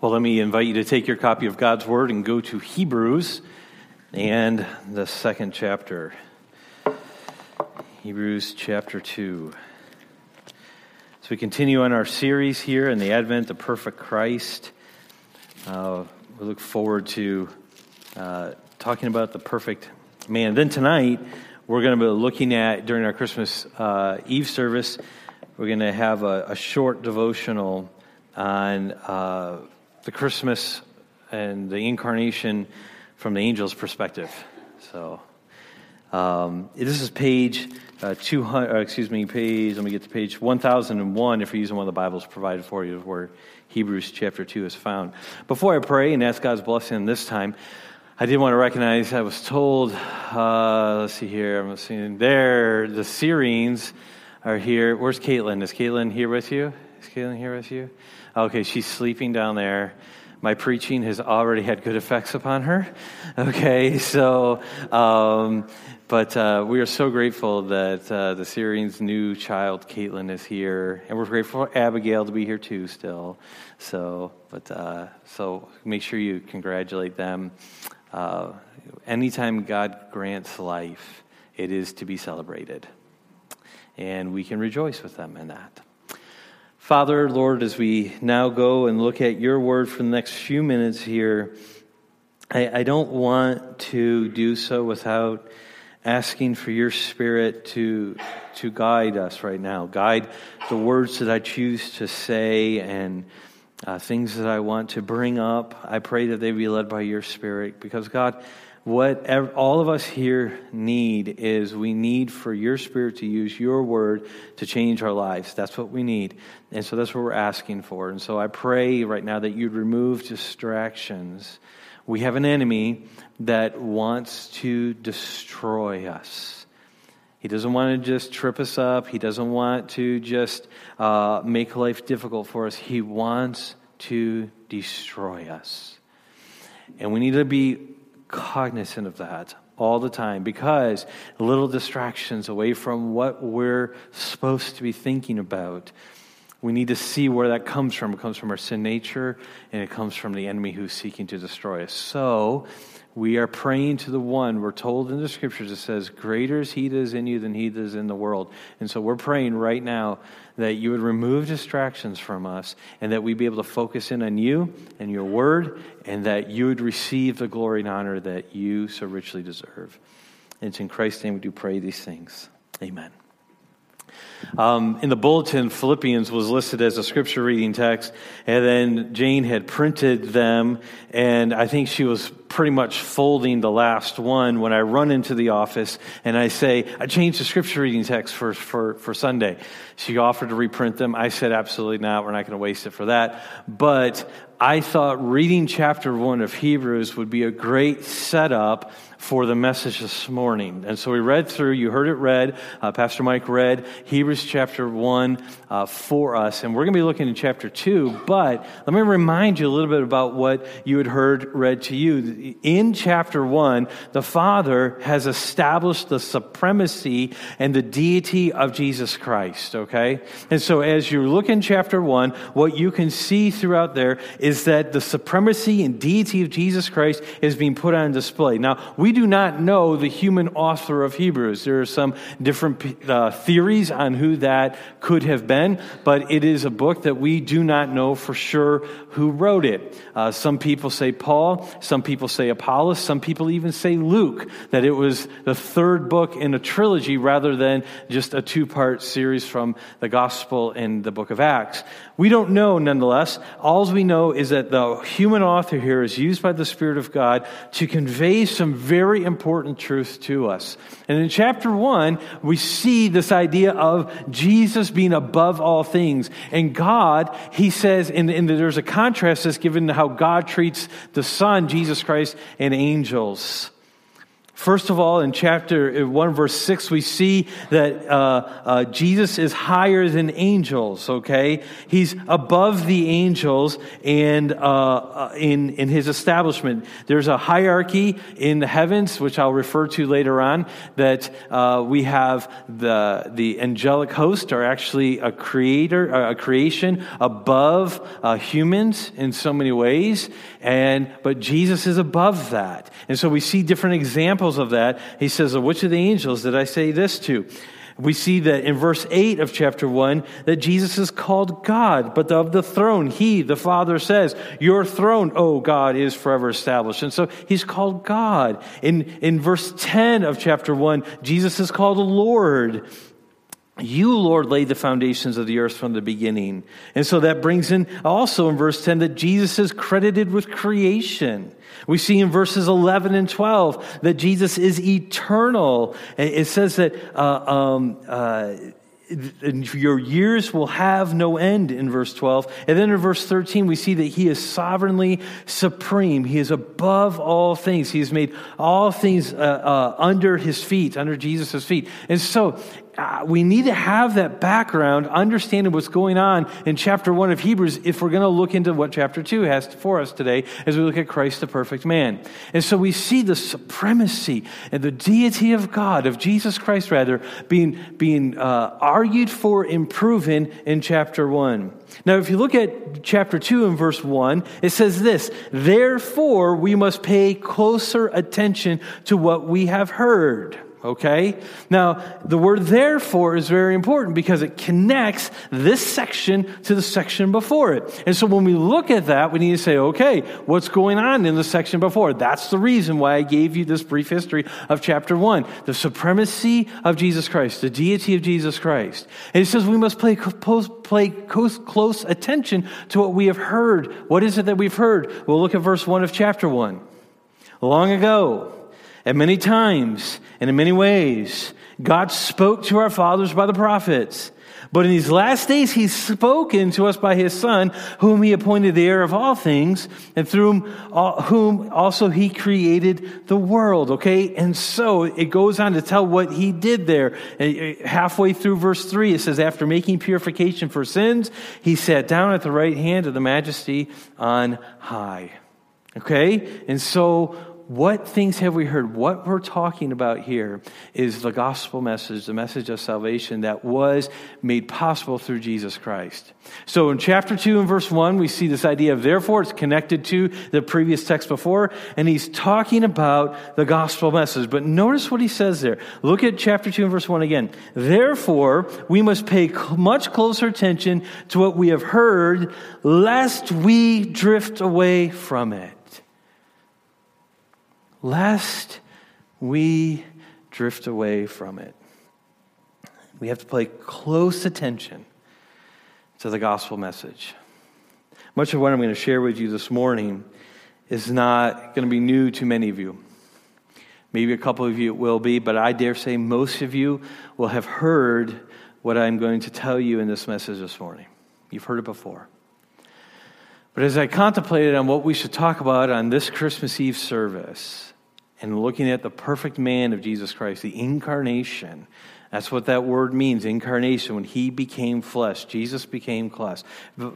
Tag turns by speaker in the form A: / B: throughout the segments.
A: Well, let me invite you to take your copy of God's Word and go to Hebrews and the second chapter. Hebrews chapter 2. So we continue on our series here in the Advent, the perfect Christ, uh, we look forward to uh, talking about the perfect man. Then tonight, we're going to be looking at, during our Christmas uh, Eve service, we're going to have a, a short devotional on uh, the Christmas and the incarnation from the angel's perspective. So, um, this is page uh, 200, uh, excuse me, page, let me get to page 1001 if you're using one of the Bibles provided for you where Hebrews chapter 2 is found. Before I pray and ask God's blessing this time, I did want to recognize I was told, uh, let's see here, I'm seeing there, the Syrians are here. Where's Caitlin? Is Caitlin here with you? Is Caitlin here with you? Okay, she's sleeping down there. My preaching has already had good effects upon her. Okay, so, um, but uh, we are so grateful that uh, the Syrian's new child, Caitlin, is here, and we're grateful for Abigail to be here too. Still, so, but uh, so make sure you congratulate them. Uh, anytime God grants life, it is to be celebrated, and we can rejoice with them in that. Father, Lord, as we now go and look at your word for the next few minutes here, I, I, don't want to do so without asking for your spirit to, to guide us right now, guide the words that I choose to say and uh, things that I want to bring up. I pray that they be led by your spirit because, God, what all of us here need is we need for your spirit to use your word to change our lives. That's what we need. And so that's what we're asking for. And so I pray right now that you'd remove distractions. We have an enemy that wants to destroy us. He doesn't want to just trip us up. He doesn't want to just uh, make life difficult for us. He wants to destroy us. And we need to be cognizant of that all the time because little distractions away from what we're supposed to be thinking about. We need to see where that comes from. It comes from our sin nature and it comes from the enemy who's seeking to destroy us. So, we are praying to the one we're told in the scriptures it says greater is he that is in you than he that is in the world and so we're praying right now that you would remove distractions from us and that we'd be able to focus in on you and your word and that you would receive the glory and honor that you so richly deserve. And it's in christ's name we do pray these things. Amen um, in the bulletin, Philippians was listed as a scripture reading text, and then Jane had printed them, and I think she was pretty much folding the last one when I run into the office and I say, I changed the scripture reading text for, for, for Sunday. She offered to reprint them. I said, absolutely not. We're not going to waste it for that. But I thought reading chapter one of Hebrews would be a great setup for the message this morning. And so we read through, you heard it read, uh, Pastor Mike read Hebrews chapter 1 uh, for us. And we're going to be looking in chapter 2, but let me remind you a little bit about what you had heard read to you. In chapter 1, the Father has established the supremacy and the deity of Jesus Christ, okay? And so as you look in chapter 1, what you can see throughout there is that the supremacy and deity of Jesus Christ is being put on display. Now, we we do not know the human author of Hebrews. There are some different uh, theories on who that could have been, but it is a book that we do not know for sure who wrote it. Uh, some people say Paul, some people say Apollos, some people even say Luke, that it was the third book in a trilogy rather than just a two part series from the Gospel and the book of Acts. We don't know nonetheless. All we know is that the human author here is used by the Spirit of God to convey some very important truth to us. And in chapter one, we see this idea of Jesus being above all things. And God, he says, and, and there's a contrast is given to how God treats the Son, Jesus Christ, and angels. First of all, in chapter 1, verse 6, we see that uh, uh, Jesus is higher than angels, okay? He's above the angels and uh, uh, in, in his establishment. There's a hierarchy in the heavens, which I'll refer to later on, that uh, we have the, the angelic host are actually a creator, a creation above uh, humans in so many ways. And, but Jesus is above that. And so we see different examples examples of that. He says, Which of the angels did I say this to? We see that in verse 8 of chapter 1 that Jesus is called God, but of the throne, He, the Father, says, Your throne, O God, is forever established. And so He's called God. In, in verse 10 of chapter 1, Jesus is called Lord. You, Lord, laid the foundations of the earth from the beginning. And so that brings in also in verse 10 that Jesus is credited with creation. We see in verses 11 and 12 that Jesus is eternal. It says that uh, um, uh, your years will have no end in verse 12. And then in verse 13, we see that he is sovereignly supreme. He is above all things. He has made all things uh, uh, under his feet, under Jesus' feet. And so uh, we need to have that background, understanding what's going on in chapter 1 of Hebrews if we're going to look into what chapter 2 has for us today as we look at Christ the perfect man. And so we see the supremacy and the deity of God, of Jesus Christ rather, being, being uh, argued for and proven in chapter 1. Now, if you look at chapter 2 and verse 1, it says this Therefore, we must pay closer attention to what we have heard okay? Now, the word therefore is very important because it connects this section to the section before it. And so when we look at that, we need to say, okay, what's going on in the section before? That's the reason why I gave you this brief history of chapter one the supremacy of Jesus Christ, the deity of Jesus Christ. And it says we must play, play close attention to what we have heard. What is it that we've heard? We'll look at verse one of chapter one. Long ago, at many times and in many ways, God spoke to our fathers by the prophets. But in these last days, He's spoken to us by His Son, whom He appointed the heir of all things, and through whom also He created the world. Okay? And so it goes on to tell what He did there. Uh, uh, halfway through verse 3, it says, After making purification for sins, He sat down at the right hand of the majesty on high. Okay? And so what things have we heard? What we're talking about here is the gospel message, the message of salvation that was made possible through Jesus Christ. So in chapter 2 and verse 1, we see this idea of therefore. It's connected to the previous text before, and he's talking about the gospel message. But notice what he says there. Look at chapter 2 and verse 1 again. Therefore, we must pay much closer attention to what we have heard, lest we drift away from it lest we drift away from it. We have to pay close attention to the gospel message. Much of what I'm going to share with you this morning is not going to be new to many of you. Maybe a couple of you will be, but I dare say most of you will have heard what I'm going to tell you in this message this morning. You've heard it before. But as I contemplated on what we should talk about on this Christmas Eve service, and looking at the perfect man of Jesus Christ, the incarnation. That's what that word means, incarnation. When he became flesh, Jesus became flesh,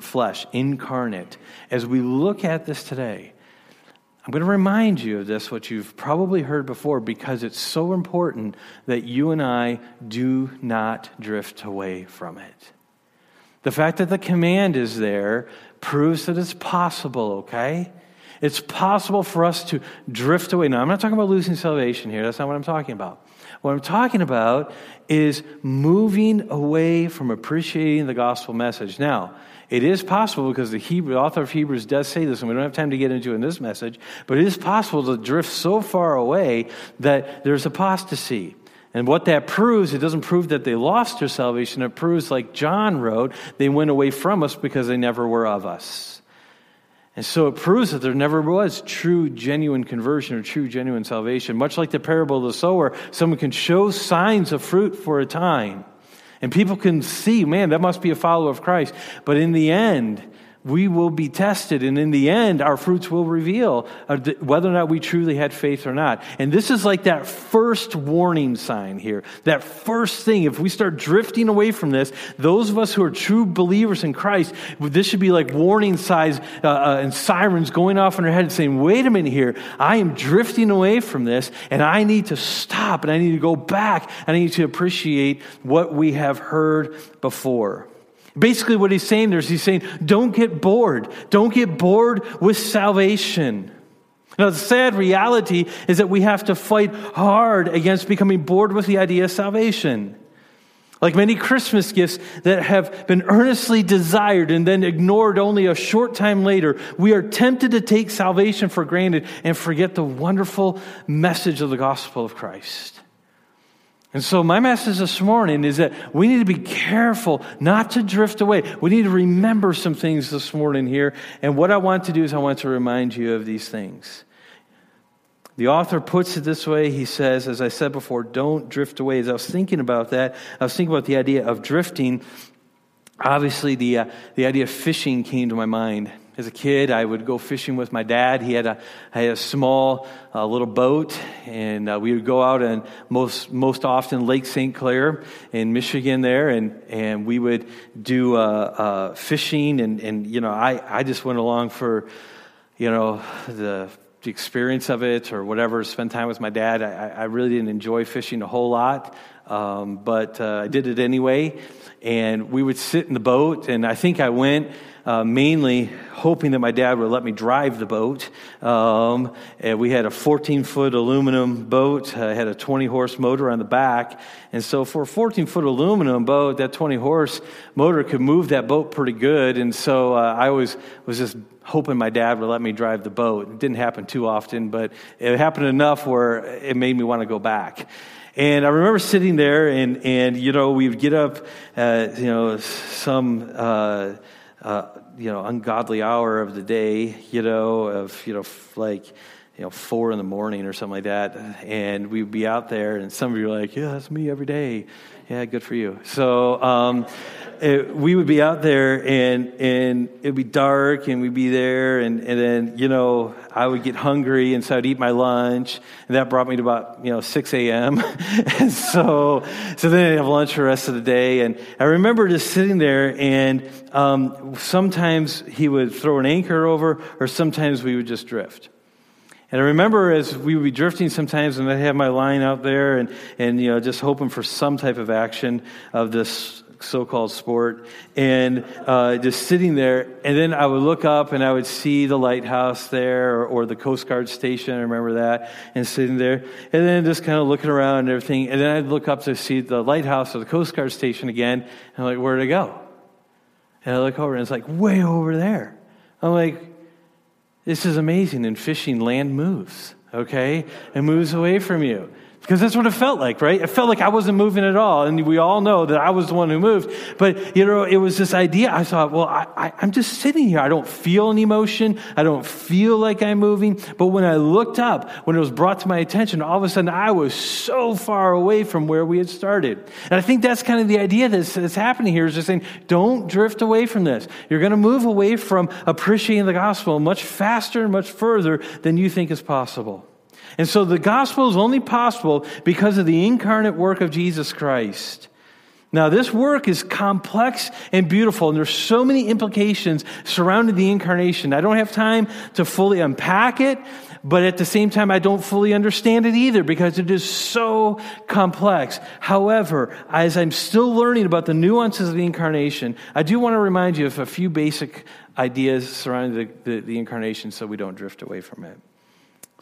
A: flesh, incarnate. As we look at this today, I'm going to remind you of this, what you've probably heard before, because it's so important that you and I do not drift away from it. The fact that the command is there proves that it's possible, okay? It's possible for us to drift away. Now, I'm not talking about losing salvation here. That's not what I'm talking about. What I'm talking about is moving away from appreciating the gospel message. Now, it is possible because the Hebrew, author of Hebrews does say this, and we don't have time to get into it in this message, but it is possible to drift so far away that there's apostasy. And what that proves, it doesn't prove that they lost their salvation. It proves, like John wrote, they went away from us because they never were of us. And so it proves that there never was true, genuine conversion or true, genuine salvation. Much like the parable of the sower, someone can show signs of fruit for a time. And people can see, man, that must be a follower of Christ. But in the end, we will be tested. And in the end, our fruits will reveal whether or not we truly had faith or not. And this is like that first warning sign here. That first thing. If we start drifting away from this, those of us who are true believers in Christ, this should be like warning signs uh, uh, and sirens going off in our head saying, wait a minute here. I am drifting away from this and I need to stop and I need to go back and I need to appreciate what we have heard before. Basically, what he's saying there is he's saying, don't get bored. Don't get bored with salvation. Now, the sad reality is that we have to fight hard against becoming bored with the idea of salvation. Like many Christmas gifts that have been earnestly desired and then ignored only a short time later, we are tempted to take salvation for granted and forget the wonderful message of the gospel of Christ. And so, my message this morning is that we need to be careful not to drift away. We need to remember some things this morning here. And what I want to do is, I want to remind you of these things. The author puts it this way. He says, as I said before, don't drift away. As I was thinking about that, I was thinking about the idea of drifting. Obviously, the, uh, the idea of fishing came to my mind as a kid, I would go fishing with my dad. He had a, had a small uh, little boat, and uh, we would go out and most most often Lake St. Clair in Michigan there, and and we would do uh, uh, fishing, and and you know I I just went along for you know the the experience of it or whatever, spend time with my dad. I, I really didn't enjoy fishing a whole lot, um, but uh, I did it anyway. And we would sit in the boat, and I think I went uh, mainly hoping that my dad would let me drive the boat. Um, we had a 14 foot aluminum boat, uh, had a 20 horse motor on the back. And so, for a 14 foot aluminum boat, that 20 horse motor could move that boat pretty good. And so, uh, I was, was just hoping my dad would let me drive the boat. It didn't happen too often, but it happened enough where it made me want to go back. And I remember sitting there, and, and you know, we would get up, uh, you know, some uh, uh, you know, ungodly hour of the day, you know, of, you know, like, you know, four in the morning or something like that. And we'd be out there, and some of you are like, yeah, that's me every day. Yeah, good for you. So um, it, we would be out there, and and it'd be dark, and we'd be there, and and then you know I would get hungry, and so I'd eat my lunch, and that brought me to about you know six a.m. and so so then I'd have lunch for the rest of the day, and I remember just sitting there, and um, sometimes he would throw an anchor over, or sometimes we would just drift. And I remember as we would be drifting sometimes, and I'd have my line out there, and, and you know, just hoping for some type of action of this so-called sport, and uh, just sitting there. And then I would look up, and I would see the lighthouse there, or, or the Coast Guard station. I remember that, and sitting there, and then just kind of looking around and everything. And then I'd look up to see the lighthouse or the Coast Guard station again, and I'm like, where'd it go? And I look over, and it's like way over there. I'm like, this is amazing. And fishing, land moves, okay? It moves away from you. Because that's what it felt like, right? It felt like I wasn't moving at all. And we all know that I was the one who moved. But, you know, it was this idea. I thought, well, I, I'm just sitting here. I don't feel any motion. I don't feel like I'm moving. But when I looked up, when it was brought to my attention, all of a sudden I was so far away from where we had started. And I think that's kind of the idea that's, that's happening here is just saying, don't drift away from this. You're going to move away from appreciating the gospel much faster and much further than you think is possible. And so the gospel is only possible because of the incarnate work of Jesus Christ. Now, this work is complex and beautiful, and there's so many implications surrounding the incarnation. I don't have time to fully unpack it, but at the same time, I don't fully understand it either because it is so complex. However, as I'm still learning about the nuances of the incarnation, I do want to remind you of a few basic ideas surrounding the, the, the incarnation so we don't drift away from it.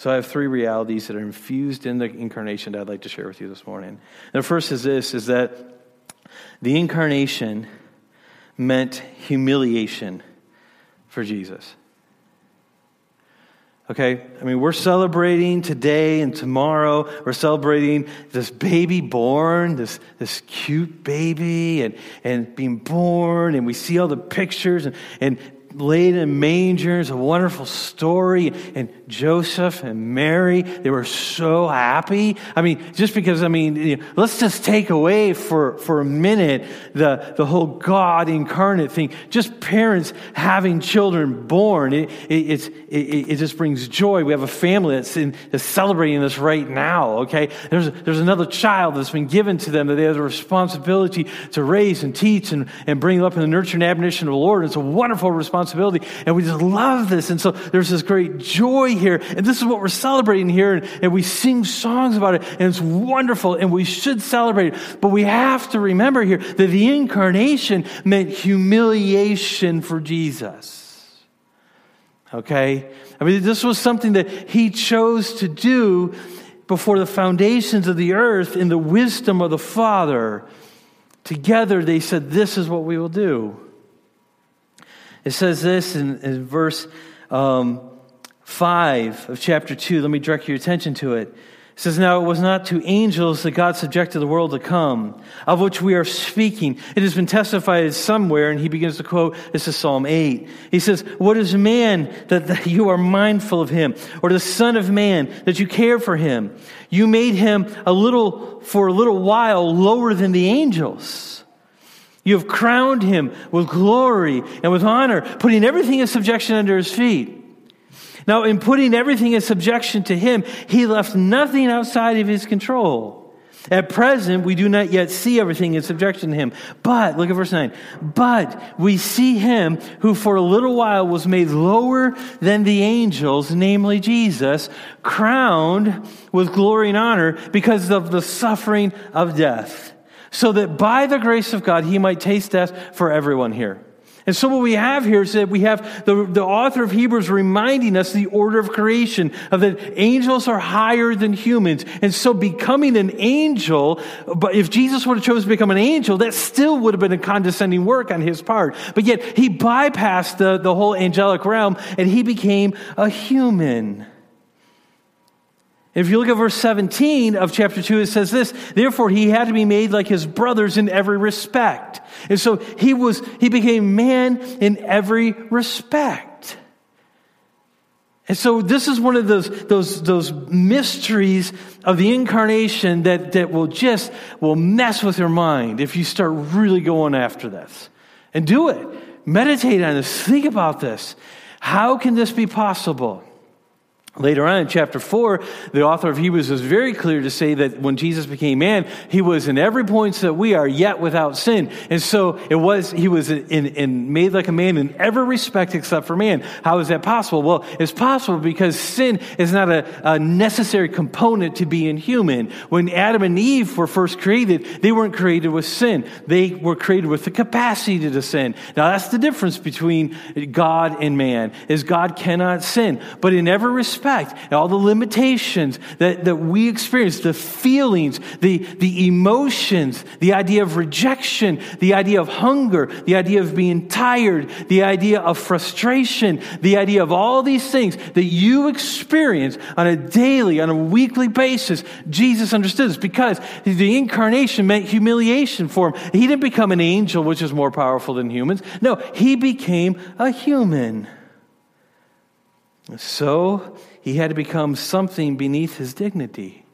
A: So I have three realities that are infused in the incarnation that I'd like to share with you this morning. The first is this is that the incarnation meant humiliation for Jesus. Okay? I mean, we're celebrating today and tomorrow. We're celebrating this baby born, this, this cute baby, and, and being born, and we see all the pictures, and, and laid in mangers, a wonderful story. And Joseph and Mary, they were so happy. I mean, just because, I mean, you know, let's just take away for, for a minute the, the whole God incarnate thing. Just parents having children born, it, it, it, it, just brings joy. We have a family that's, in, that's celebrating this right now, okay? There's, there's another child that's been given to them that they have the responsibility to raise and teach and, and bring up in the nurture and admonition of the Lord. It's a wonderful responsibility. And we just love this. And so there's this great joy here. And this is what we're celebrating here. And, and we sing songs about it. And it's wonderful. And we should celebrate it. But we have to remember here that the incarnation meant humiliation for Jesus. Okay? I mean, this was something that he chose to do before the foundations of the earth in the wisdom of the Father. Together, they said, This is what we will do. It says this in, in verse um, 5 of chapter 2. Let me direct your attention to it. It says, Now it was not to angels that God subjected the world to come, of which we are speaking. It has been testified somewhere, and he begins to quote, this is Psalm 8. He says, What is man that, that you are mindful of him, or the Son of Man that you care for him? You made him a little, for a little while, lower than the angels. You have crowned him with glory and with honor, putting everything in subjection under his feet. Now, in putting everything in subjection to him, he left nothing outside of his control. At present, we do not yet see everything in subjection to him. But, look at verse 9. But we see him who for a little while was made lower than the angels, namely Jesus, crowned with glory and honor because of the suffering of death so that by the grace of God he might taste death for everyone here. And so what we have here is that we have the, the author of Hebrews reminding us the order of creation of that angels are higher than humans. And so becoming an angel, but if Jesus would have chosen to become an angel, that still would have been a condescending work on his part. But yet he bypassed the, the whole angelic realm and he became a human. If you look at verse 17 of chapter 2, it says this, therefore he had to be made like his brothers in every respect. And so he was, he became man in every respect. And so this is one of those, those, those mysteries of the incarnation that, that will just, will mess with your mind if you start really going after this. And do it. Meditate on this. Think about this. How can this be possible? Later on in chapter 4, the author of Hebrews is very clear to say that when Jesus became man, he was in every point that we are, yet without sin. And so it was, he was in, in, made like a man in every respect except for man. How is that possible? Well, it's possible because sin is not a, a necessary component to being human. When Adam and Eve were first created, they weren't created with sin. They were created with the capacity to sin. Now that's the difference between God and man, is God cannot sin. But in every respect, respect, all the limitations that, that we experience, the feelings, the, the emotions, the idea of rejection, the idea of hunger, the idea of being tired, the idea of frustration, the idea of all these things that you experience on a daily, on a weekly basis. Jesus understood this because the incarnation meant humiliation for him. He didn't become an angel, which is more powerful than humans. No, he became a human. So he had to become something beneath his dignity.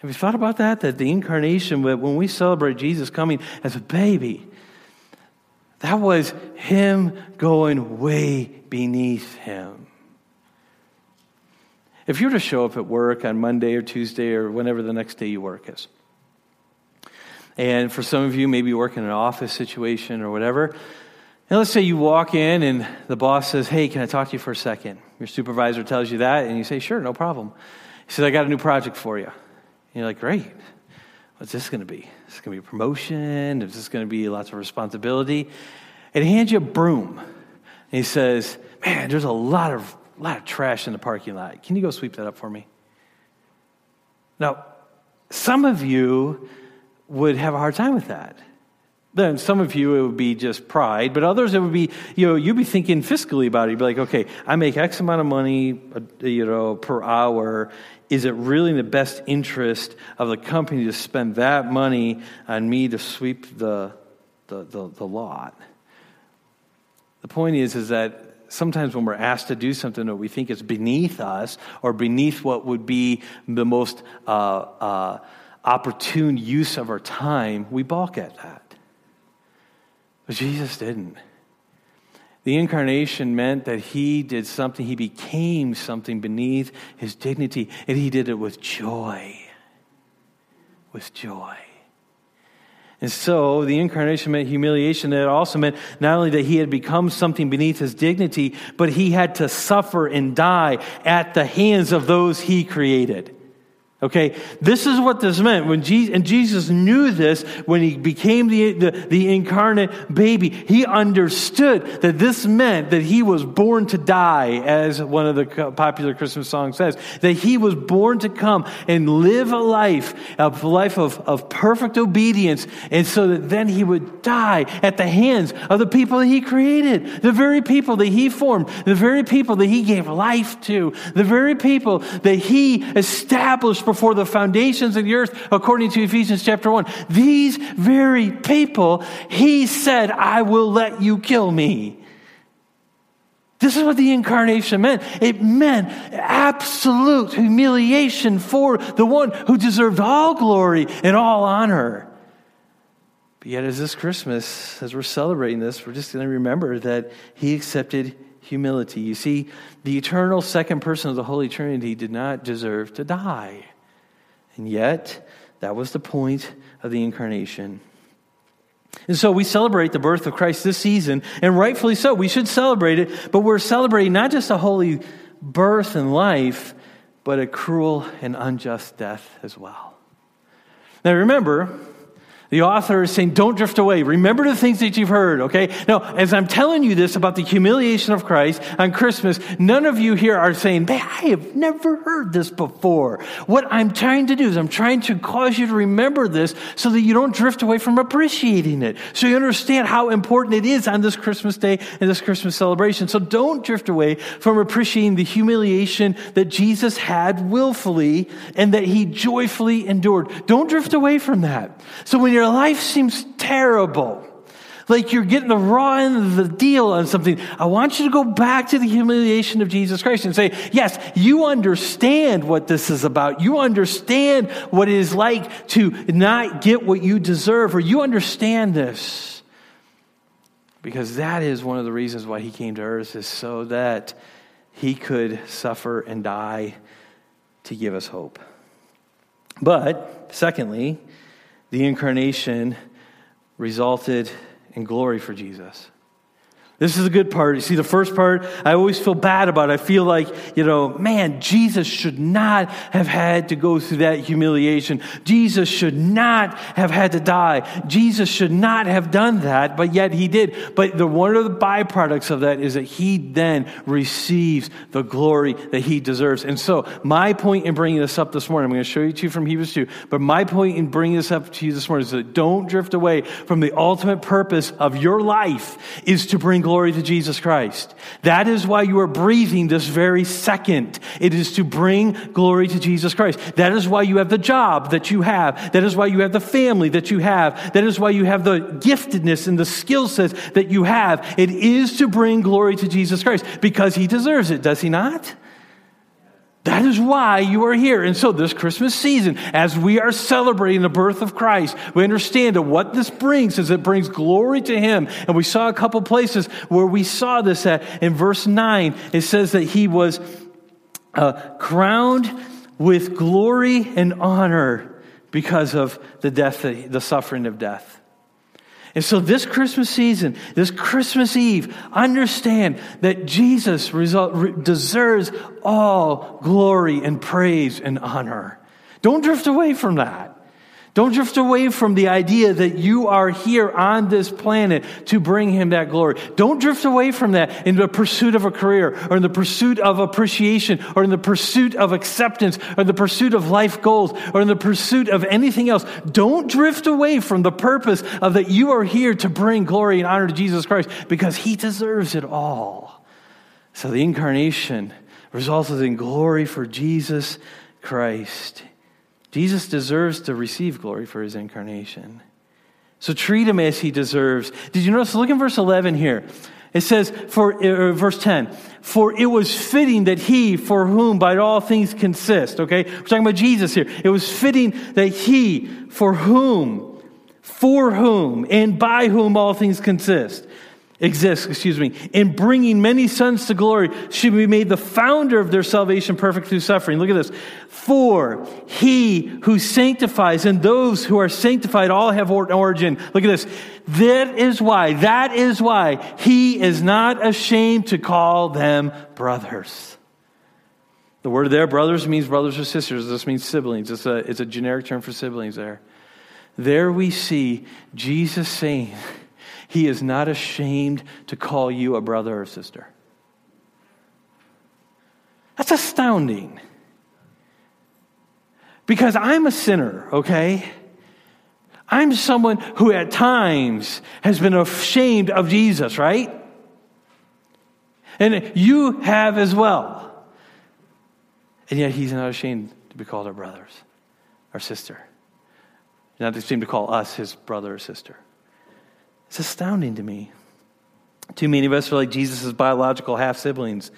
A: Have you thought about that? That the incarnation, when we celebrate Jesus coming as a baby, that was him going way beneath him. If you were to show up at work on Monday or Tuesday or whenever the next day you work is, and for some of you, maybe you work in an office situation or whatever, and let's say you walk in and the boss says, Hey, can I talk to you for a second? Your supervisor tells you that, and you say, Sure, no problem. He says, I got a new project for you. And you're like, Great. What's this going to be? Is this going to be a promotion? Is this going to be lots of responsibility? And he hands you a broom. And he says, Man, there's a lot of, lot of trash in the parking lot. Can you go sweep that up for me? Now, some of you would have a hard time with that. Then some of you, it would be just pride, but others, it would be, you know, you'd be thinking fiscally about it. You'd be like, okay, I make X amount of money, uh, you know, per hour. Is it really in the best interest of the company to spend that money on me to sweep the, the, the, the lot? The point is, is that sometimes when we're asked to do something that we think is beneath us or beneath what would be the most uh, uh, opportune use of our time, we balk at that. But Jesus didn't. The incarnation meant that he did something, he became something beneath his dignity, and he did it with joy. With joy. And so the incarnation meant humiliation. It also meant not only that he had become something beneath his dignity, but he had to suffer and die at the hands of those he created. Okay, this is what this meant. When Jesus, and Jesus knew this when he became the, the, the, incarnate baby. He understood that this meant that he was born to die, as one of the popular Christmas songs says, that he was born to come and live a life, a life of, of perfect obedience, and so that then he would die at the hands of the people that he created, the very people that he formed, the very people that he gave life to, the very people that he established before the foundations of the earth, according to Ephesians chapter 1. These very people, he said, I will let you kill me. This is what the incarnation meant. It meant absolute humiliation for the one who deserved all glory and all honor. But yet, as this Christmas, as we're celebrating this, we're just going to remember that he accepted humility. You see, the eternal second person of the Holy Trinity did not deserve to die. And yet, that was the point of the incarnation. And so we celebrate the birth of Christ this season, and rightfully so. We should celebrate it, but we're celebrating not just a holy birth and life, but a cruel and unjust death as well. Now remember, the author is saying, don't drift away. Remember the things that you've heard, okay? Now, as I'm telling you this about the humiliation of Christ on Christmas, none of you here are saying, man, I have never heard this before. What I'm trying to do is I'm trying to cause you to remember this so that you don't drift away from appreciating it. So you understand how important it is on this Christmas day and this Christmas celebration. So don't drift away from appreciating the humiliation that Jesus had willfully and that he joyfully endured. Don't drift away from that. So when you're your life seems terrible, like you're getting the raw end of the deal on something, I want you to go back to the humiliation of Jesus Christ and say, yes, you understand what this is about. You understand what it is like to not get what you deserve, or you understand this. Because that is one of the reasons why he came to earth, is so that he could suffer and die to give us hope. But, secondly, the incarnation resulted in glory for Jesus. This is a good part. You see, the first part, I always feel bad about. I feel like, you know, man, Jesus should not have had to go through that humiliation. Jesus should not have had to die. Jesus should not have done that, but yet he did. But the one of the byproducts of that is that he then receives the glory that he deserves. And so, my point in bringing this up this morning, I'm going to show you two from Hebrews 2, but my point in bringing this up to you this morning is that don't drift away from the ultimate purpose of your life is to bring glory to Jesus Christ. That is why you are breathing this very second. It is to bring glory to Jesus Christ. That is why you have the job that you have. That is why you have the family that you have. That is why you have the giftedness and the skill sets that you have. It is to bring glory to Jesus Christ because he deserves it, does he not? That is why you are here. And so, this Christmas season, as we are celebrating the birth of Christ, we understand that what this brings is it brings glory to Him. And we saw a couple places where we saw this at. In verse 9, it says that He was uh, crowned with glory and honor because of the death, the suffering of death. And so, this Christmas season, this Christmas Eve, understand that Jesus result, deserves all glory and praise and honor. Don't drift away from that. Don't drift away from the idea that you are here on this planet to bring him that glory. Don't drift away from that in the pursuit of a career or in the pursuit of appreciation or in the pursuit of acceptance or in the pursuit of life goals or in the pursuit of anything else. Don't drift away from the purpose of that you are here to bring glory and honor to Jesus Christ because he deserves it all. So the incarnation resulted in glory for Jesus Christ. Jesus deserves to receive glory for his incarnation. So treat him as he deserves. Did you notice? Look in verse 11 here. It says, for uh, verse 10, for it was fitting that he, for whom by all things consist, okay? We're talking about Jesus here. It was fitting that he, for whom, for whom, and by whom all things consist, exists, excuse me, in bringing many sons to glory, should be made the founder of their salvation perfect through suffering. Look at this. For he who sanctifies and those who are sanctified all have origin. Look at this. That is why, that is why he is not ashamed to call them brothers. The word there, brothers, means brothers or sisters. This means siblings. It's a, it's a generic term for siblings there. There we see Jesus saying, he is not ashamed to call you a brother or sister. That's astounding. Because I'm a sinner, okay? I'm someone who at times has been ashamed of Jesus, right? And you have as well. And yet he's not ashamed to be called our brothers, our sister. Not ashamed to call us his brother or sister. It's astounding to me. Too many of us are like Jesus' biological half siblings.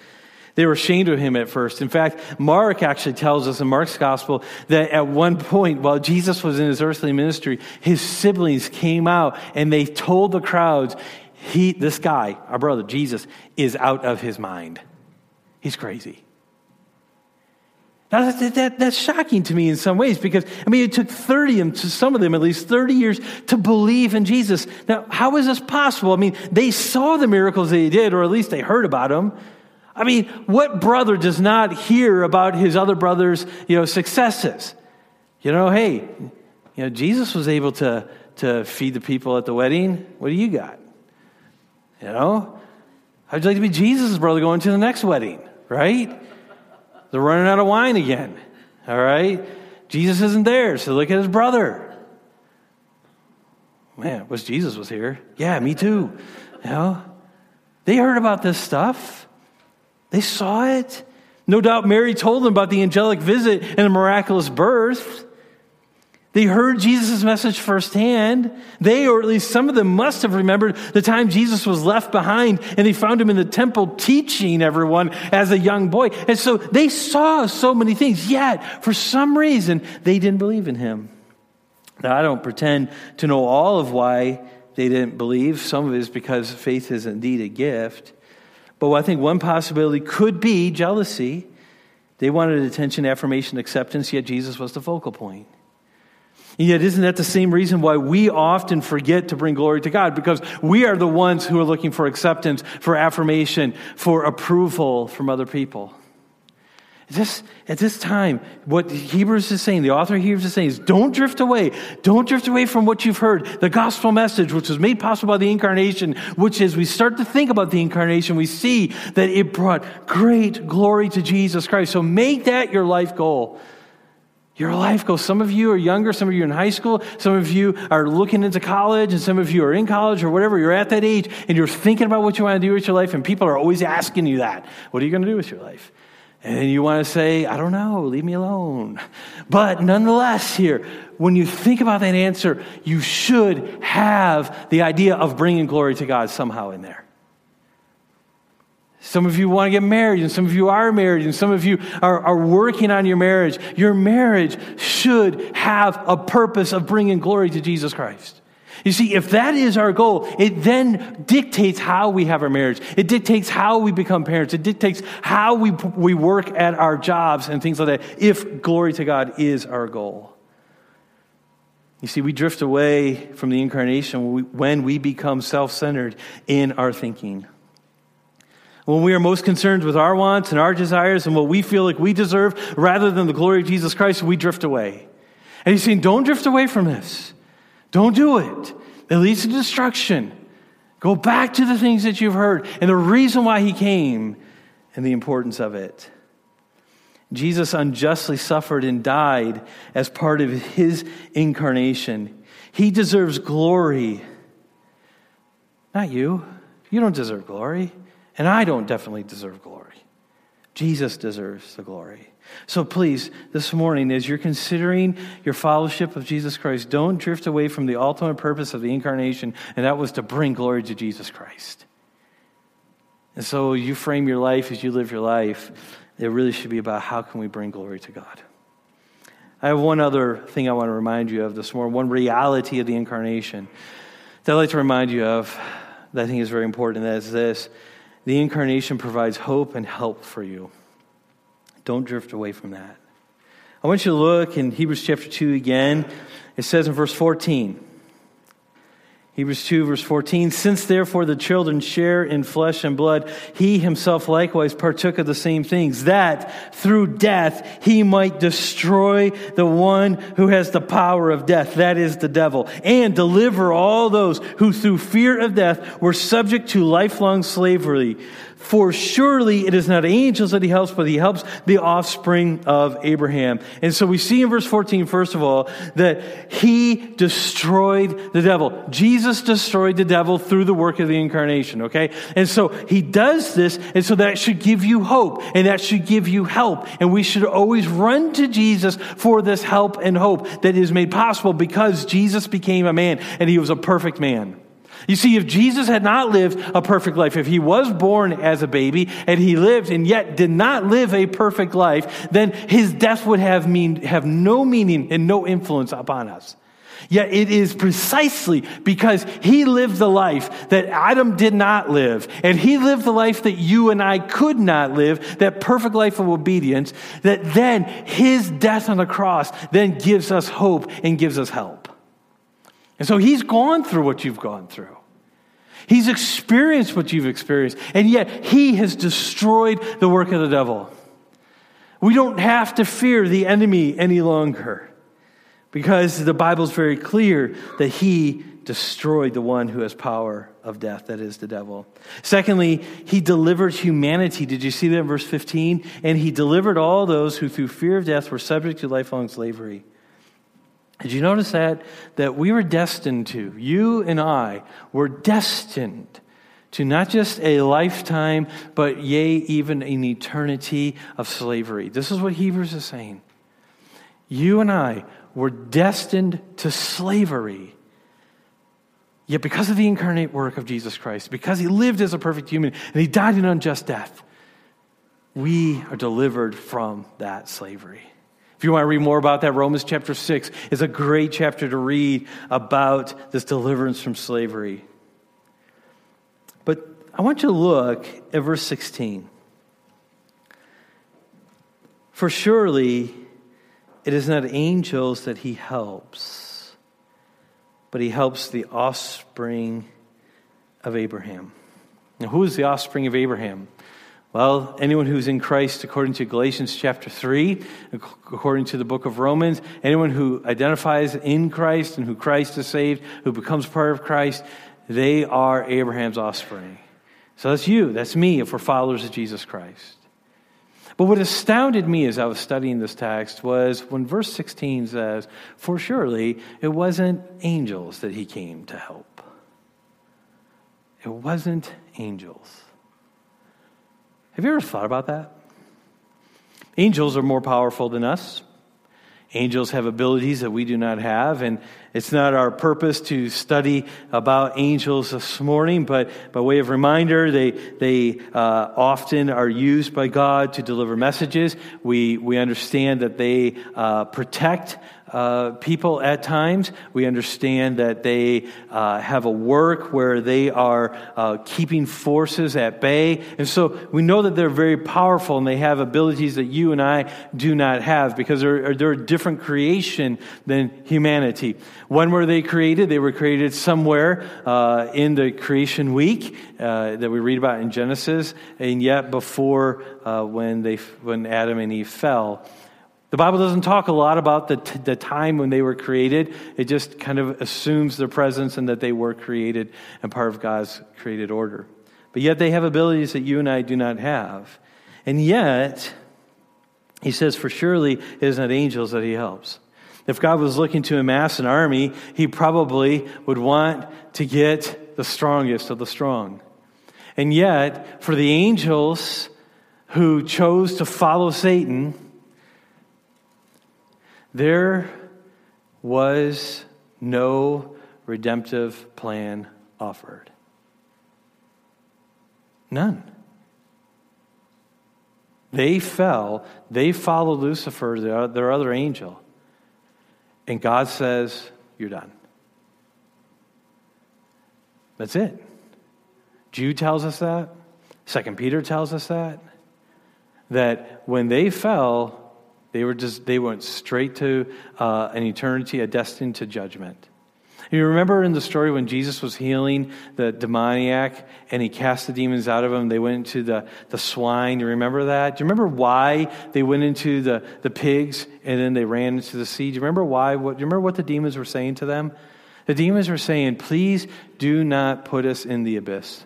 A: They were ashamed of him at first. In fact, Mark actually tells us in Mark's gospel that at one point, while Jesus was in his earthly ministry, his siblings came out and they told the crowds, he, this guy, our brother, Jesus, is out of his mind. He's crazy. Now, that, that, that's shocking to me in some ways because, I mean, it took 30, to some of them at least 30 years to believe in Jesus. Now, how is this possible? I mean, they saw the miracles that he did, or at least they heard about them. I mean, what brother does not hear about his other brother's, you know, successes? You know, hey, you know, Jesus was able to, to feed the people at the wedding. What do you got? You know? How'd you like to be Jesus' brother going to the next wedding, right? They're running out of wine again. All right? Jesus isn't there, so look at his brother. Man, wish Jesus was here. Yeah, me too. You know? They heard about this stuff. They saw it. No doubt Mary told them about the angelic visit and the miraculous birth. They heard Jesus' message firsthand. They, or at least some of them, must have remembered the time Jesus was left behind and they found him in the temple teaching everyone as a young boy. And so they saw so many things, yet for some reason they didn't believe in him. Now, I don't pretend to know all of why they didn't believe. Some of it is because faith is indeed a gift. But I think one possibility could be jealousy. They wanted attention, affirmation, acceptance, yet Jesus was the focal point. And yet, isn't that the same reason why we often forget to bring glory to God? Because we are the ones who are looking for acceptance, for affirmation, for approval from other people. This, at this time, what Hebrews is saying, the author of Hebrews is saying is don't drift away. Don't drift away from what you've heard. The gospel message, which was made possible by the incarnation, which as we start to think about the incarnation, we see that it brought great glory to Jesus Christ. So make that your life goal. Your life goal. Some of you are younger, some of you are in high school, some of you are looking into college, and some of you are in college or whatever. You're at that age and you're thinking about what you want to do with your life, and people are always asking you that. What are you going to do with your life? And you want to say, I don't know, leave me alone. But nonetheless, here, when you think about that answer, you should have the idea of bringing glory to God somehow in there. Some of you want to get married, and some of you are married, and some of you are, are working on your marriage. Your marriage should have a purpose of bringing glory to Jesus Christ. You see, if that is our goal, it then dictates how we have our marriage. It dictates how we become parents. It dictates how we, we work at our jobs and things like that, if glory to God is our goal. You see, we drift away from the incarnation when we become self centered in our thinking. When we are most concerned with our wants and our desires and what we feel like we deserve rather than the glory of Jesus Christ, we drift away. And he's saying, don't drift away from this. Don't do it. It leads to destruction. Go back to the things that you've heard and the reason why he came and the importance of it. Jesus unjustly suffered and died as part of his incarnation. He deserves glory. Not you. You don't deserve glory. And I don't definitely deserve glory. Jesus deserves the glory. So please, this morning, as you're considering your fellowship of Jesus Christ, don't drift away from the ultimate purpose of the incarnation, and that was to bring glory to Jesus Christ. And so you frame your life as you live your life, it really should be about how can we bring glory to God. I have one other thing I want to remind you of this morning, one reality of the incarnation that I'd like to remind you of that I think is very important, and that is this the incarnation provides hope and help for you. Don't drift away from that. I want you to look in Hebrews chapter 2 again. It says in verse 14, Hebrews 2, verse 14. Since therefore the children share in flesh and blood, he himself likewise partook of the same things, that through death he might destroy the one who has the power of death, that is the devil, and deliver all those who through fear of death were subject to lifelong slavery. For surely it is not angels that he helps, but he helps the offspring of Abraham. And so we see in verse 14, first of all, that he destroyed the devil. Jesus destroyed the devil through the work of the incarnation, okay? And so he does this, and so that should give you hope, and that should give you help. And we should always run to Jesus for this help and hope that is made possible because Jesus became a man, and he was a perfect man. You see, if Jesus had not lived a perfect life, if he was born as a baby and he lived and yet did not live a perfect life, then his death would have, mean, have no meaning and no influence upon us. Yet it is precisely because he lived the life that Adam did not live, and he lived the life that you and I could not live, that perfect life of obedience, that then his death on the cross then gives us hope and gives us help. And so he's gone through what you've gone through. He's experienced what you've experienced, and yet he has destroyed the work of the devil. We don't have to fear the enemy any longer because the Bible's very clear that he destroyed the one who has power of death, that is the devil. Secondly, he delivered humanity. Did you see that in verse 15? And he delivered all those who through fear of death were subject to lifelong slavery. Did you notice that? That we were destined to, you and I were destined to not just a lifetime, but yea, even an eternity of slavery. This is what Hebrews is saying. You and I were destined to slavery. Yet, because of the incarnate work of Jesus Christ, because he lived as a perfect human and he died an unjust death, we are delivered from that slavery. If you want to read more about that, Romans chapter 6 is a great chapter to read about this deliverance from slavery. But I want you to look at verse 16. For surely it is not angels that he helps, but he helps the offspring of Abraham. Now, who is the offspring of Abraham? Well, anyone who's in Christ, according to Galatians chapter 3, according to the book of Romans, anyone who identifies in Christ and who Christ has saved, who becomes part of Christ, they are Abraham's offspring. So that's you, that's me, if we're followers of Jesus Christ. But what astounded me as I was studying this text was when verse 16 says, For surely it wasn't angels that he came to help. It wasn't angels. Have you ever thought about that? Angels are more powerful than us. Angels have abilities that we do not have, and it's not our purpose to study about angels this morning, but by way of reminder, they, they uh, often are used by God to deliver messages. We, we understand that they uh, protect uh, people at times. We understand that they uh, have a work where they are uh, keeping forces at bay. And so we know that they're very powerful and they have abilities that you and I do not have because they're, they're a different creation than humanity. When were they created? They were created somewhere uh, in the creation week uh, that we read about in Genesis, and yet before uh, when, they, when Adam and Eve fell. The Bible doesn't talk a lot about the, t- the time when they were created. It just kind of assumes their presence and that they were created and part of God's created order. But yet they have abilities that you and I do not have. And yet, he says, for surely it is not angels that he helps. If God was looking to amass an army, he probably would want to get the strongest of the strong. And yet, for the angels who chose to follow Satan, there was no redemptive plan offered. None. They fell, they followed Lucifer, their other angel. And God says, You're done. That's it. Jude tells us that. Second Peter tells us that. That when they fell, they were just they went straight to uh, an eternity, a destined to judgment. You remember in the story when Jesus was healing the demoniac and he cast the demons out of him? They went into the, the swine. You remember that? Do you remember why they went into the, the pigs and then they ran into the sea? Do you remember why? What, do you remember what the demons were saying to them? The demons were saying, Please do not put us in the abyss.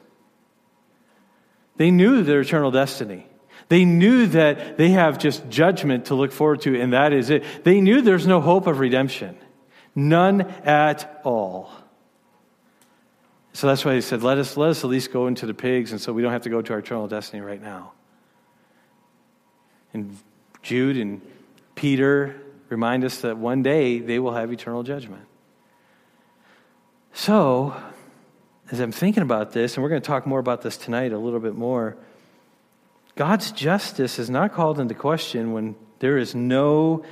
A: They knew their eternal destiny. They knew that they have just judgment to look forward to, and that is it. They knew there's no hope of redemption. None at all. So that's why he said, let us, let us at least go into the pigs, and so we don't have to go to our eternal destiny right now. And Jude and Peter remind us that one day they will have eternal judgment. So, as I'm thinking about this, and we're going to talk more about this tonight a little bit more, God's justice is not called into question when there is no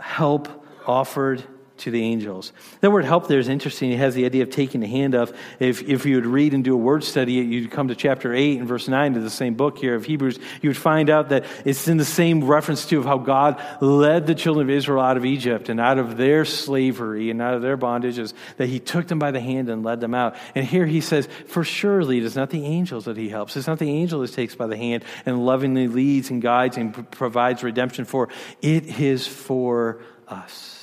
A: help offered to the angels. That word help there is interesting. It has the idea of taking the hand of. If, if you would read and do a word study, you'd come to chapter 8 and verse 9 of the same book here of Hebrews, you would find out that it's in the same reference to of how God led the children of Israel out of Egypt and out of their slavery and out of their bondages, that he took them by the hand and led them out. And here he says, For surely it is not the angels that he helps. It's not the angel that takes by the hand and lovingly leads and guides and provides redemption for. It is for us.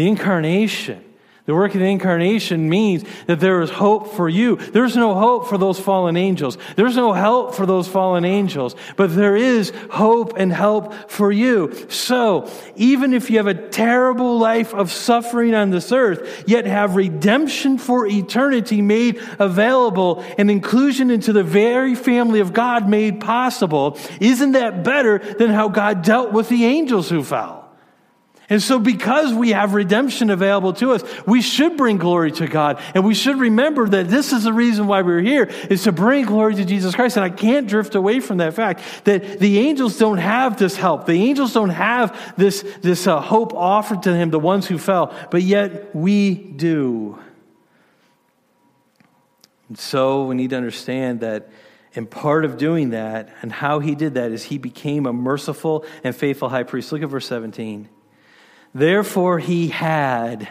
A: The incarnation, the work of the incarnation means that there is hope for you. There's no hope for those fallen angels. There's no help for those fallen angels, but there is hope and help for you. So, even if you have a terrible life of suffering on this earth, yet have redemption for eternity made available and inclusion into the very family of God made possible, isn't that better than how God dealt with the angels who fell? And so, because we have redemption available to us, we should bring glory to God. And we should remember that this is the reason why we're here, is to bring glory to Jesus Christ. And I can't drift away from that fact that the angels don't have this help. The angels don't have this, this uh, hope offered to them, the ones who fell, but yet we do. And so, we need to understand that. And part of doing that and how he did that is he became a merciful and faithful high priest. Look at verse 17. Therefore, he had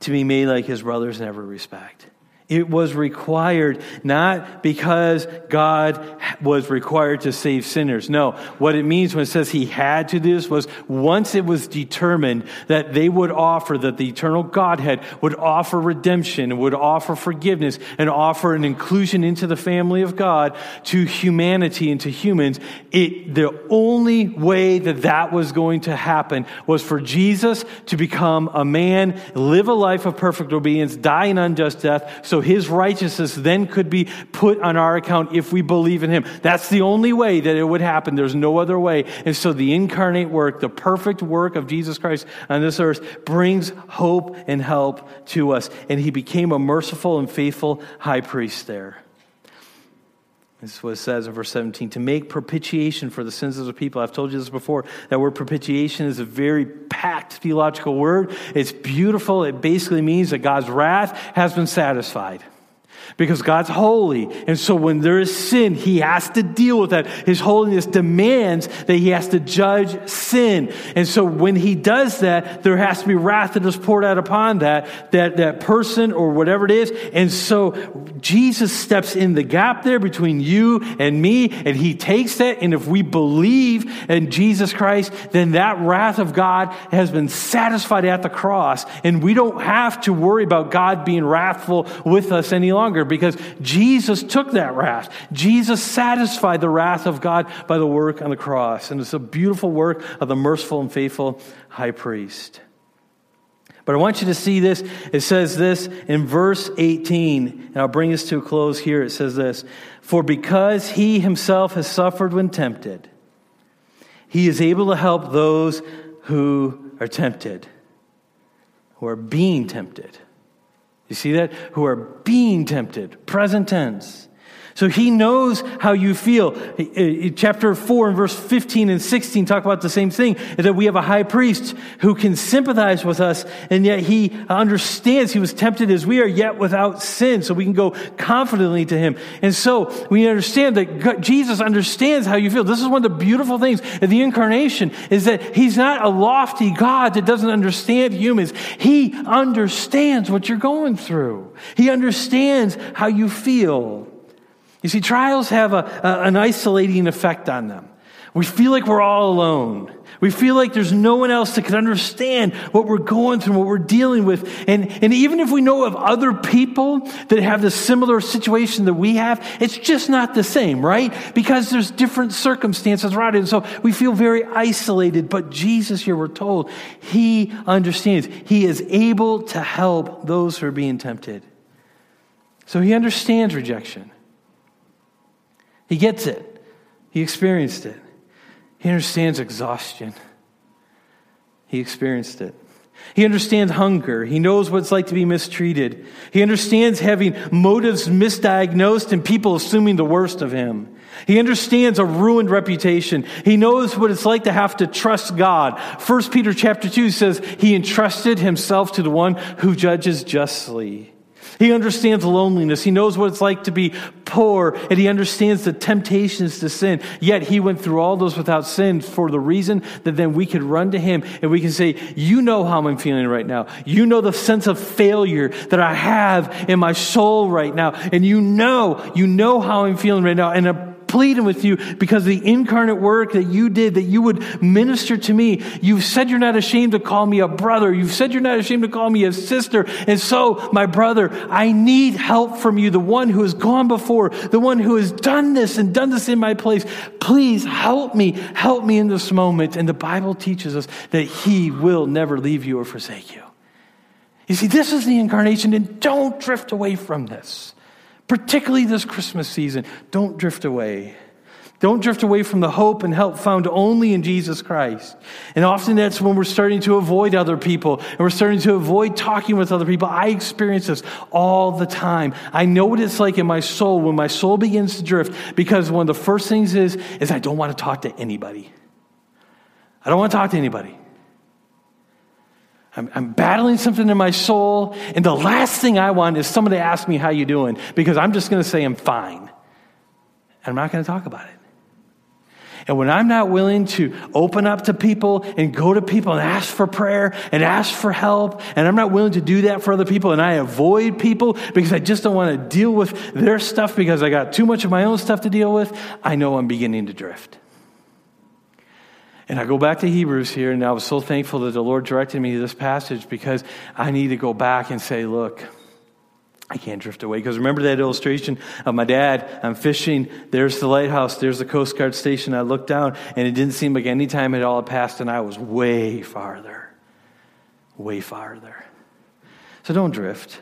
A: to be made like his brothers in every respect. It was required not because God was required to save sinners. No, what it means when it says he had to do this was once it was determined that they would offer, that the eternal Godhead would offer redemption, would offer forgiveness, and offer an inclusion into the family of God to humanity and to humans, it, the only way that that was going to happen was for Jesus to become a man, live a life of perfect obedience, die an unjust death, so so his righteousness then could be put on our account if we believe in him. That's the only way that it would happen. There's no other way. And so the incarnate work, the perfect work of Jesus Christ on this earth brings hope and help to us. And he became a merciful and faithful high priest there. This is what it says in verse 17 to make propitiation for the sins of the people. I've told you this before. That word propitiation is a very packed theological word. It's beautiful. It basically means that God's wrath has been satisfied because God's holy. And so when there is sin, he has to deal with that. His holiness demands that he has to judge sin. And so when he does that, there has to be wrath that is poured out upon that, that, that person or whatever it is. And so Jesus steps in the gap there between you and me, and he takes that. And if we believe in Jesus Christ, then that wrath of God has been satisfied at the cross. And we don't have to worry about God being wrathful with us any longer because Jesus took that wrath. Jesus satisfied the wrath of God by the work on the cross. And it's a beautiful work of the merciful and faithful high priest. But I want you to see this. It says this in verse 18, and I'll bring this to a close here. It says this For because he himself has suffered when tempted, he is able to help those who are tempted, who are being tempted. You see that? Who are being tempted, present tense. So he knows how you feel. Uh, chapter 4 and verse 15 and 16 talk about the same thing that we have a high priest who can sympathize with us, and yet he understands he was tempted as we are, yet without sin. So we can go confidently to him. And so we understand that Jesus understands how you feel. This is one of the beautiful things of the incarnation is that he's not a lofty God that doesn't understand humans. He understands what you're going through. He understands how you feel. You see, trials have a, a, an isolating effect on them. We feel like we're all alone. We feel like there's no one else that can understand what we're going through, what we're dealing with. And, and even if we know of other people that have the similar situation that we have, it's just not the same, right? Because there's different circumstances around it. And so we feel very isolated. But Jesus, here we're told, He understands. He is able to help those who are being tempted. So He understands rejection. He gets it. He experienced it. He understands exhaustion. He experienced it. He understands hunger. He knows what it's like to be mistreated. He understands having motives misdiagnosed and people assuming the worst of him. He understands a ruined reputation. He knows what it's like to have to trust God. 1 Peter chapter 2 says he entrusted himself to the one who judges justly. He understands loneliness. He knows what it's like to be poor, and he understands the temptations to sin. Yet he went through all those without sin for the reason that then we could run to him and we can say, You know how I'm feeling right now. You know the sense of failure that I have in my soul right now. And you know, you know how I'm feeling right now. And pleading with you because the incarnate work that you did, that you would minister to me. You've said you're not ashamed to call me a brother. You've said you're not ashamed to call me a sister. And so, my brother, I need help from you, the one who has gone before, the one who has done this and done this in my place. Please help me, help me in this moment. And the Bible teaches us that He will never leave you or forsake you. You see, this is the incarnation, and don't drift away from this particularly this Christmas season. Don't drift away. Don't drift away from the hope and help found only in Jesus Christ. And often that's when we're starting to avoid other people and we're starting to avoid talking with other people. I experience this all the time. I know what it's like in my soul when my soul begins to drift because one of the first things is, is I don't want to talk to anybody. I don't want to talk to anybody. I'm, I'm, battling something in my soul, and the last thing I want is somebody to ask me how you doing because I'm just going to say I'm fine. And I'm not going to talk about it. And when I'm not willing to open up to people and go to people and ask for prayer and ask for help, and I'm not willing to do that for other people, and I avoid people because I just don't want to deal with their stuff because I got too much of my own stuff to deal with, I know I'm beginning to drift. And I go back to Hebrews here, and I was so thankful that the Lord directed me to this passage because I need to go back and say, look, I can't drift away. Because remember that illustration of my dad? I'm fishing. There's the lighthouse. There's the Coast Guard station. I looked down, and it didn't seem like any time had all passed, and I was way farther. Way farther. So don't drift.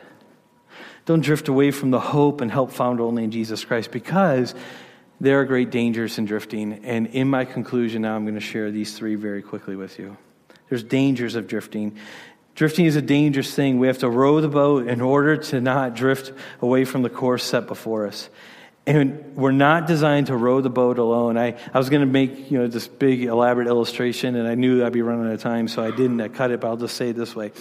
A: Don't drift away from the hope and help found only in Jesus Christ because there are great dangers in drifting. And in my conclusion, now I'm going to share these three very quickly with you. There's dangers of drifting. Drifting is a dangerous thing. We have to row the boat in order to not drift away from the course set before us. And we're not designed to row the boat alone. I, I was going to make you know this big elaborate illustration, and I knew I'd be running out of time, so I didn't. I cut it, but I'll just say it this way.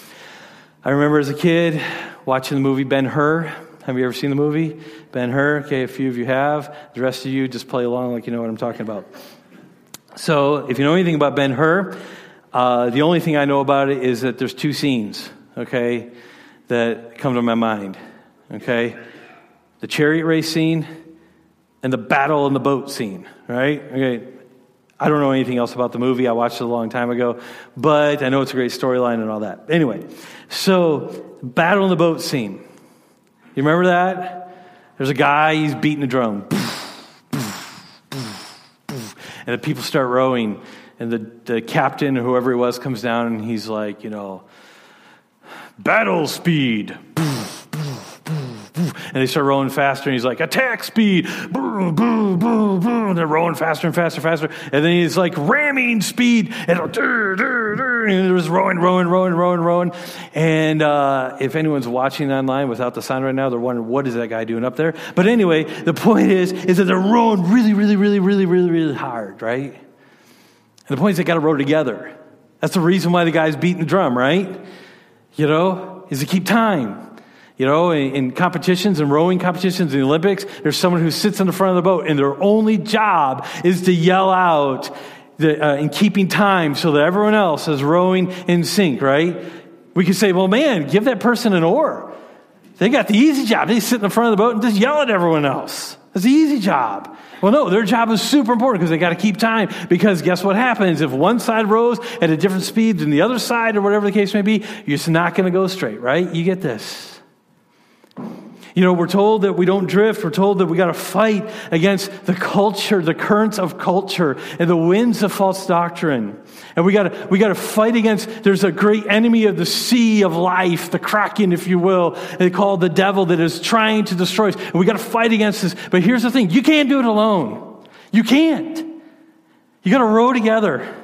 A: I remember as a kid watching the movie Ben Hur. Have you ever seen the movie? Ben Hur? Okay, a few of you have. The rest of you just play along like you know what I'm talking about. So, if you know anything about Ben Hur, uh, the only thing I know about it is that there's two scenes, okay, that come to my mind, okay? The chariot race scene and the battle in the boat scene, right? Okay. I don't know anything else about the movie. I watched it a long time ago, but I know it's a great storyline and all that. Anyway, so battle in the boat scene. You remember that? There's a guy, he's beating a drum. And the people start rowing, and the, the captain, whoever he was, comes down and he's like, you know, battle speed. And they start rowing faster, and he's like, attack speed. Boom, boom, boom, boom. And they're rowing faster and faster faster. And then he's like, ramming speed. And, and there was rowing, rowing, rowing, rowing, rowing. And uh, if anyone's watching online without the sound right now, they're wondering what is that guy doing up there. But anyway, the point is, is that they're rowing really, really, really, really, really, really hard, right? And the point is they got to row together. That's the reason why the guy's beating the drum, right? You know, is to keep time. You know, in, in, competitions and rowing competitions in the Olympics, there's someone who sits in the front of the boat, and their only job is to yell out the, uh, in keeping time so that everyone else is rowing in sync, right? We could say, well, man, give that person an oar. They got the easy job. They sit in the front of the boat and just yell at everyone else. That's the easy job. Well, no, their job is super important because they got to keep time. Because guess what happens? If one side rows at a different speed than the other side, or whatever the case may be, you're just not going to go straight, right? You get this. You know, we're told that we don't drift. We're told that we got to fight against the culture, the currents of culture, and the winds of false doctrine. And we got to we got to fight against. There's a great enemy of the sea of life, the kraken, if you will, they call the devil that is trying to destroy us. And we got to fight against this. But here's the thing: you can't do it alone. You can't. You got to row together.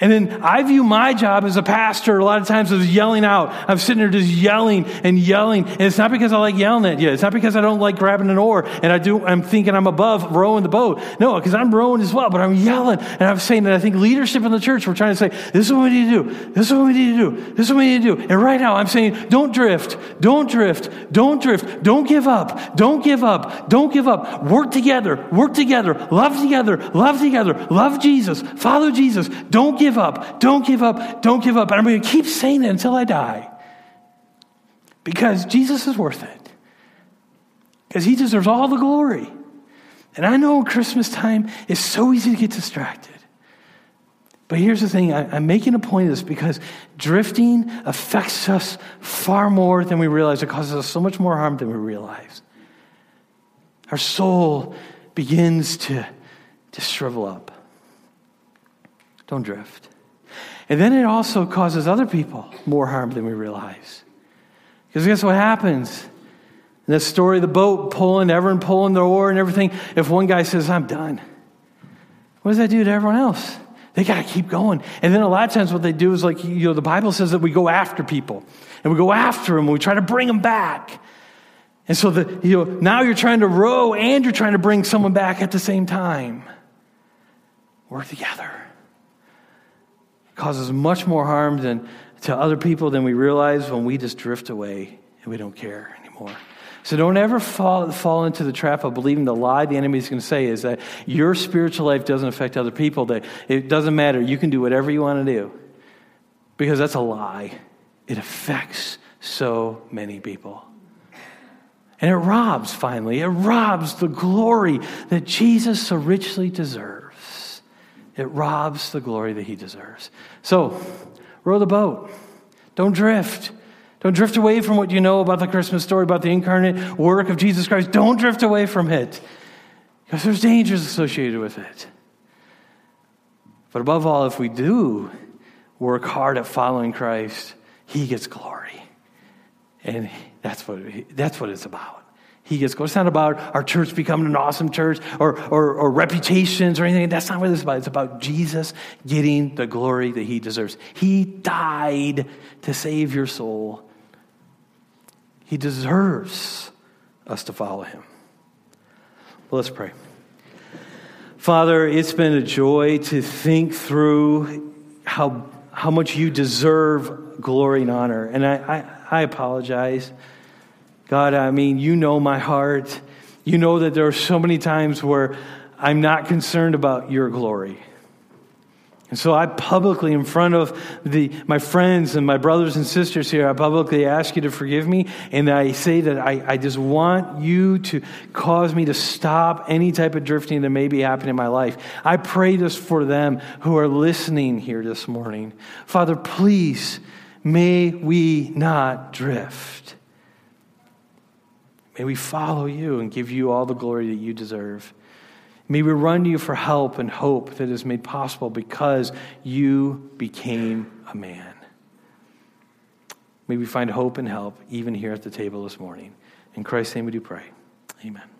A: And then I view my job as a pastor a lot of times as yelling out. I'm sitting there just yelling and yelling. And it's not because I like yelling at you. It's not because I don't like grabbing an oar and I do, I'm thinking I'm above rowing the boat. No, because I'm rowing as well, but I'm yelling. And I'm saying that I think leadership in the church, we're trying to say, this is what we need to do. This is what we need to do. This is what we need to do. And right now I'm saying, don't drift. Don't drift. Don't drift. Don't give up. Don't give up. Don't give up. Work together. Work together. Love together. Love together. Love Jesus. Follow Jesus. Don't give up. Don't give up. Don't give up. And I'm going to keep saying it until I die. Because Jesus is worth it. Because he deserves all the glory. And I know Christmas time is so easy to get distracted. But here's the thing I, am making a point of this because drifting affects us far more than we realize. It causes us so much more harm than we realize. Our soul begins to, to shrivel up. Don't drift. And then it also causes other people more harm than we realize. Because guess what happens? In the story of the boat pulling, everyone pulling the oar and everything, if one guy says, I'm done, what does that do to everyone else? They got to keep going. And then a lot of times what they do is like, you know, the Bible says that we go after people and we go after them and we try to bring them back. And so the, you know, now you're trying to row and you're trying to bring someone back at the same time. Work together causes much more harm than, to other people than we realize when we just drift away and we don't care anymore. So don't ever fall, fall into the trap of believing the lie the enemy is going to say is that your spiritual life doesn't affect other people, that it doesn't matter. You can do whatever you want to do. Because that's a lie. It affects so many people. And it robs, finally, it robs the glory that Jesus so richly deserves. It robs the glory that he deserves. So, row the boat. Don't drift. Don't drift away from what you know about the Christmas story, about the incarnate work of Jesus Christ. Don't drift away from it because there's dangers associated with it. But above all, if we do work hard at following Christ, he gets glory. And that's what, that's what it's about. He gets glory. It's not about our church becoming an awesome church or, or, or reputations or anything. That's not what this is about. It's about Jesus getting the glory that he deserves. He died to save your soul. He deserves us to follow him. Well, let's pray. Father, it's been a joy to think through how, how much you deserve glory and honor. And I, I, I apologize. God, I mean, you know my heart. You know that there are so many times where I'm not concerned about your glory. And so I publicly, in front of the, my friends and my brothers and sisters here, I publicly ask you to forgive me. And I say that I, I just want you to cause me to stop any type of drifting that may be happening in my life. I pray this for them who are listening here this morning. Father, please, may we not drift. May we follow you and give you all the glory that you deserve. May we run to you for help and hope that is made possible because you became a man. May we find hope and help even here at the table this morning. In Christ's name we do pray. Amen.